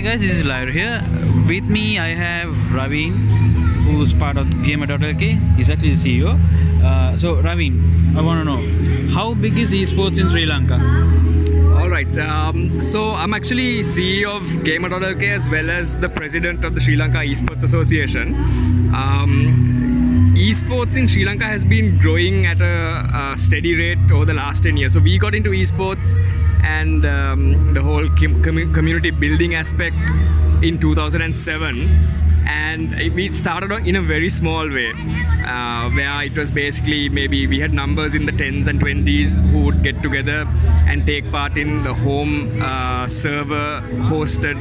Hi guys, this is Lyra here. With me, I have Raveen, who's part of Gamer.lk. He's actually the CEO. Uh, so, Raveen, I want to know how big is esports in Sri Lanka? All right. Um, so I'm actually CEO of Gamer.lk as well as the president of the Sri Lanka Esports Association. Um, esports in Sri Lanka has been growing at a, a, steady rate over the last 10 years. So we got into esports and um, the whole com- community building aspect in 2007 and we started in a very small way uh, where it was basically maybe we had numbers in the 10s and 20s who would get together and take part in the home uh, server hosted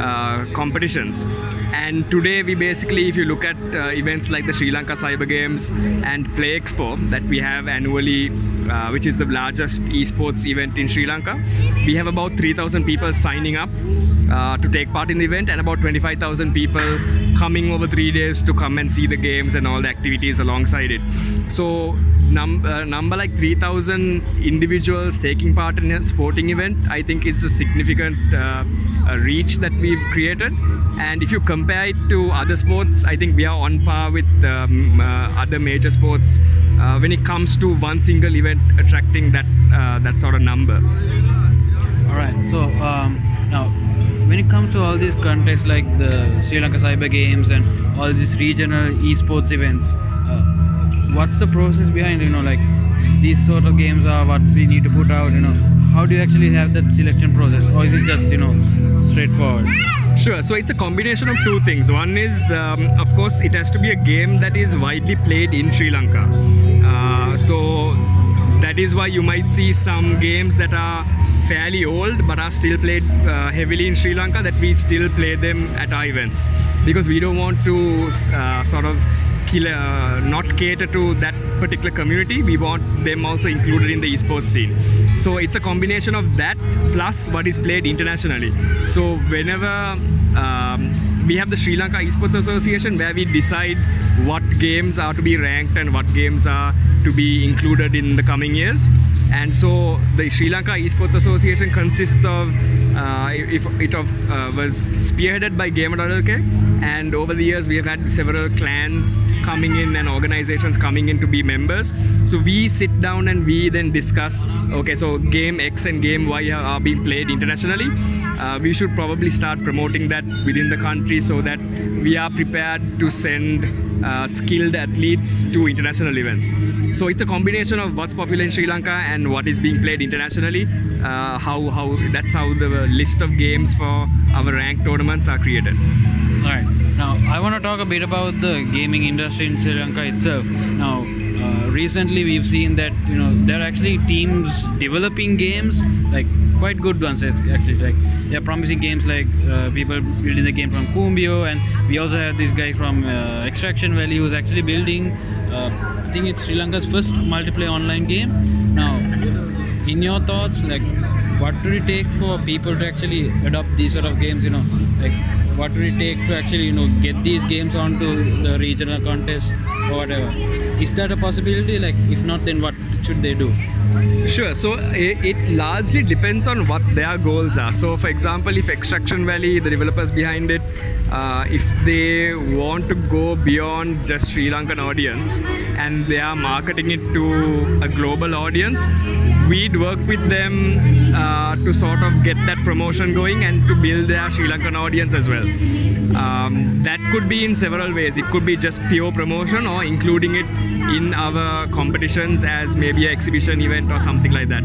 uh, competitions. And today we basically if you look at uh, events like the Sri Lanka Cyber Games and Play Expo that we have annually uh, which is the largest esports event in Sri Lanka we have about 3000 people signing up uh, to take part in the event and about 25,000 people coming over three days to come and see the games and all the activities alongside it. So num- uh, number like 3,000 individuals taking part in a sporting event, I think is a significant uh, reach that we've created. And if you compare it to other sports, I think we are on par with um, uh, other major sports uh, when it comes to one single event attracting that uh, that sort of number. All right. So um, now when it comes to all these contests like the Sri Lanka Cyber Games and all these regional esports events, uh, what's the process behind you know like these sort of games are what we need to put out? You know, how do you actually have that selection process, or is it just you know straightforward? Sure. So it's a combination of two things. One is, um, of course, it has to be a game that is widely played in Sri Lanka. Uh, so that is why you might see some games that are fairly old but are still played uh, heavily in Sri Lanka that we still play them at our events. Because we don't want to uh, sort of not cater to that particular community. We want them also included in the esports scene. So it's a combination of that plus what is played internationally. So whenever um, we have the Sri Lanka Esports Association where we decide what games are to be ranked and what games are to be included in the coming years. And so the Sri Lanka Esports Association consists of, uh, if it of, uh, was spearheaded by Gamer.lk, and over the years we have had several clans coming in and organizations coming in to be members. So we sit down and we then discuss, okay, so game X and game Y are being played internationally. Uh, we should probably start promoting that within the country so that we are prepared to send uh, skilled athletes to international events. So it's a combination of what's popular in Sri Lanka and what is being played internationally. Uh, how how that's how the list of games for our ranked tournaments are created. All right. Now I want to talk a bit about the gaming industry in Sri Lanka itself. Now. Recently, we've seen that you know there are actually teams developing games like quite good ones. Actually like they're promising games like uh, people building the game from Kumbio and we also have this guy from uh, Extraction Valley who's actually building uh, I think it's Sri Lanka's first multiplayer online game. Now in your thoughts like what would it take for people to actually adopt these sort of games you know? Like what would it take to actually you know get these games onto the regional contest or whatever is that a possibility? Like if not then what should they do Sure. So it, it, largely depends on what their goals are. So, for example, if Extraction Valley, the developers behind it, uh, if they want to go beyond just Sri Lankan audience and they are marketing it to a global audience, we'd work with them uh, to sort of get that promotion going and to build their Sri Lankan audience as well. Um, that could be in several ways. It could be just pure promotion or including it in our competitions as maybe an exhibition event or something like that.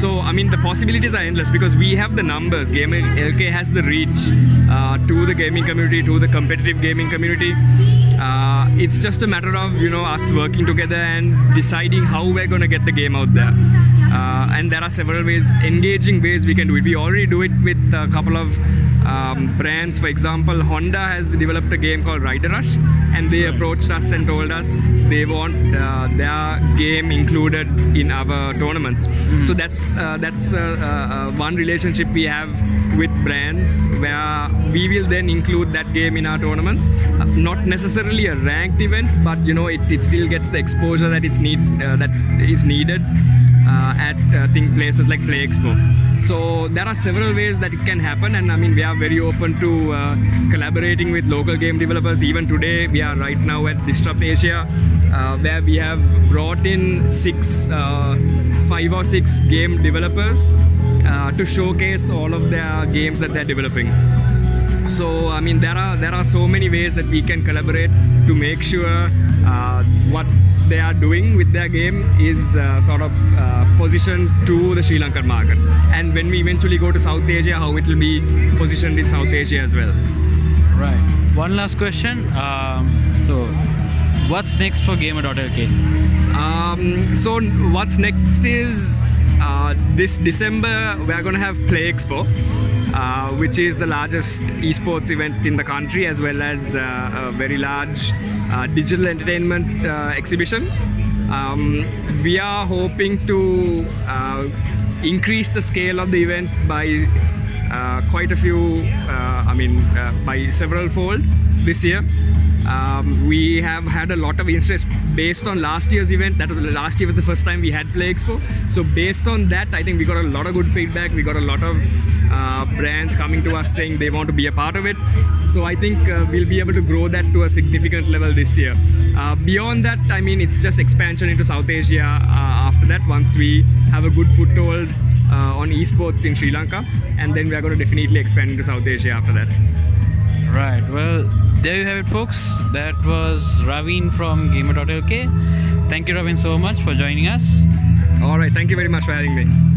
So, I mean, the possibilities are endless because we have the numbers. Gamer LK has the reach uh, to the gaming community, to the competitive gaming community. Uh, it's just a matter of you know us working together and deciding how we're going to get the game out there. Uh, and there are several ways, engaging ways we can do it. We already do it with a couple of um, brands. For example, Honda has developed a game called Rider Rush, and they approached us and told us they want uh, their game included in our tournaments. Mm. So that's uh, that's uh, uh, one relationship we have with brands where we will then include that game in our tournaments. Uh, not necessarily a ranked event, but you know it, it still gets the exposure that it's need that is needed uh, at uh, think places like Play Expo. So there are several ways that it can happen, and I mean we are very open to uh, collaborating with local game developers. Even today, we are right now at Disrupt Asia, uh, where we have brought in six, uh, five or six game developers uh, to showcase all of their games that they're developing so i mean there are there are so many ways that we can collaborate to make sure uh, what they are doing with their game is uh, sort of uh, positioned to the sri lankan market and when we eventually go to south asia how it will be positioned in south asia as well Right. One last question. Um, so, what's next for Gamer.lk? Um, so what's next is uh, this December we are going to have Play Expo, uh, which is the largest esports event in the country, as well as uh, a very large uh, digital entertainment exhibition. Um, we are hoping to increase the scale of the event by quite a few, I mean, by several fold this year. Um, we have had a lot of interest based on last year's event. That was last year was the first time we had Play Expo. So based on that, I think we got a lot of good feedback. We got a lot of uh, brands coming to us saying they want to be a part of it. So I think uh, we'll be able to grow that to a significant level this year. Uh, beyond that, I mean, it's just expansion into South Asia. Uh, after that, once we have a good foothold uh, on esports in Sri Lanka, and then we are going to definitely expand into South Asia after that. Right. Well, there you have it, folks. That was Raveen from Gamer.lk. Thank you, Raveen, so much for joining us. All right, thank you very much for having me.